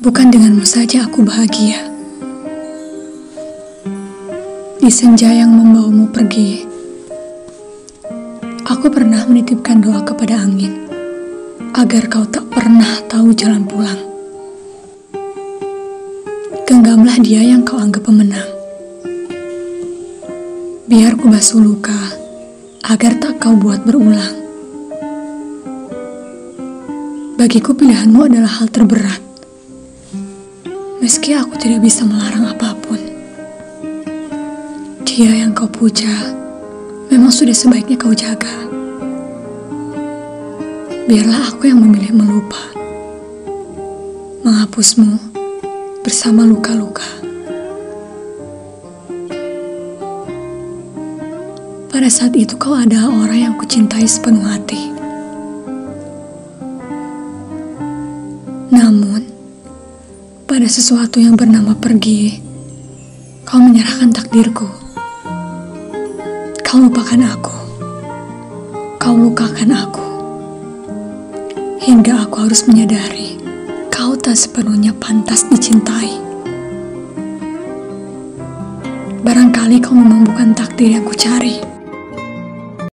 Bukan denganmu saja aku bahagia. Di senja yang membawamu pergi, aku pernah menitipkan doa kepada angin agar kau tak pernah tahu jalan pulang. Genggamlah dia yang kau anggap pemenang. Biar ku basuh luka agar tak kau buat berulang. Bagiku pilihanmu adalah hal terberat. Meski aku tidak bisa melarang apa pun. Dia yang kau puja memang sudah sebaiknya kau jaga. Biarlah aku yang memilih melupa. Menghapusmu bersama luka-luka. Pada saat itu kau adalah orang yang kucintai sepenuh hati. Namun, pada sesuatu yang bernama pergi, kau menyerahkan takdirku. Kau lupakan aku. Kau lukakan aku. Hingga aku harus menyadari kau tak sepenuhnya pantas dicintai. Barangkali kau memang bukan takdir yang kucari.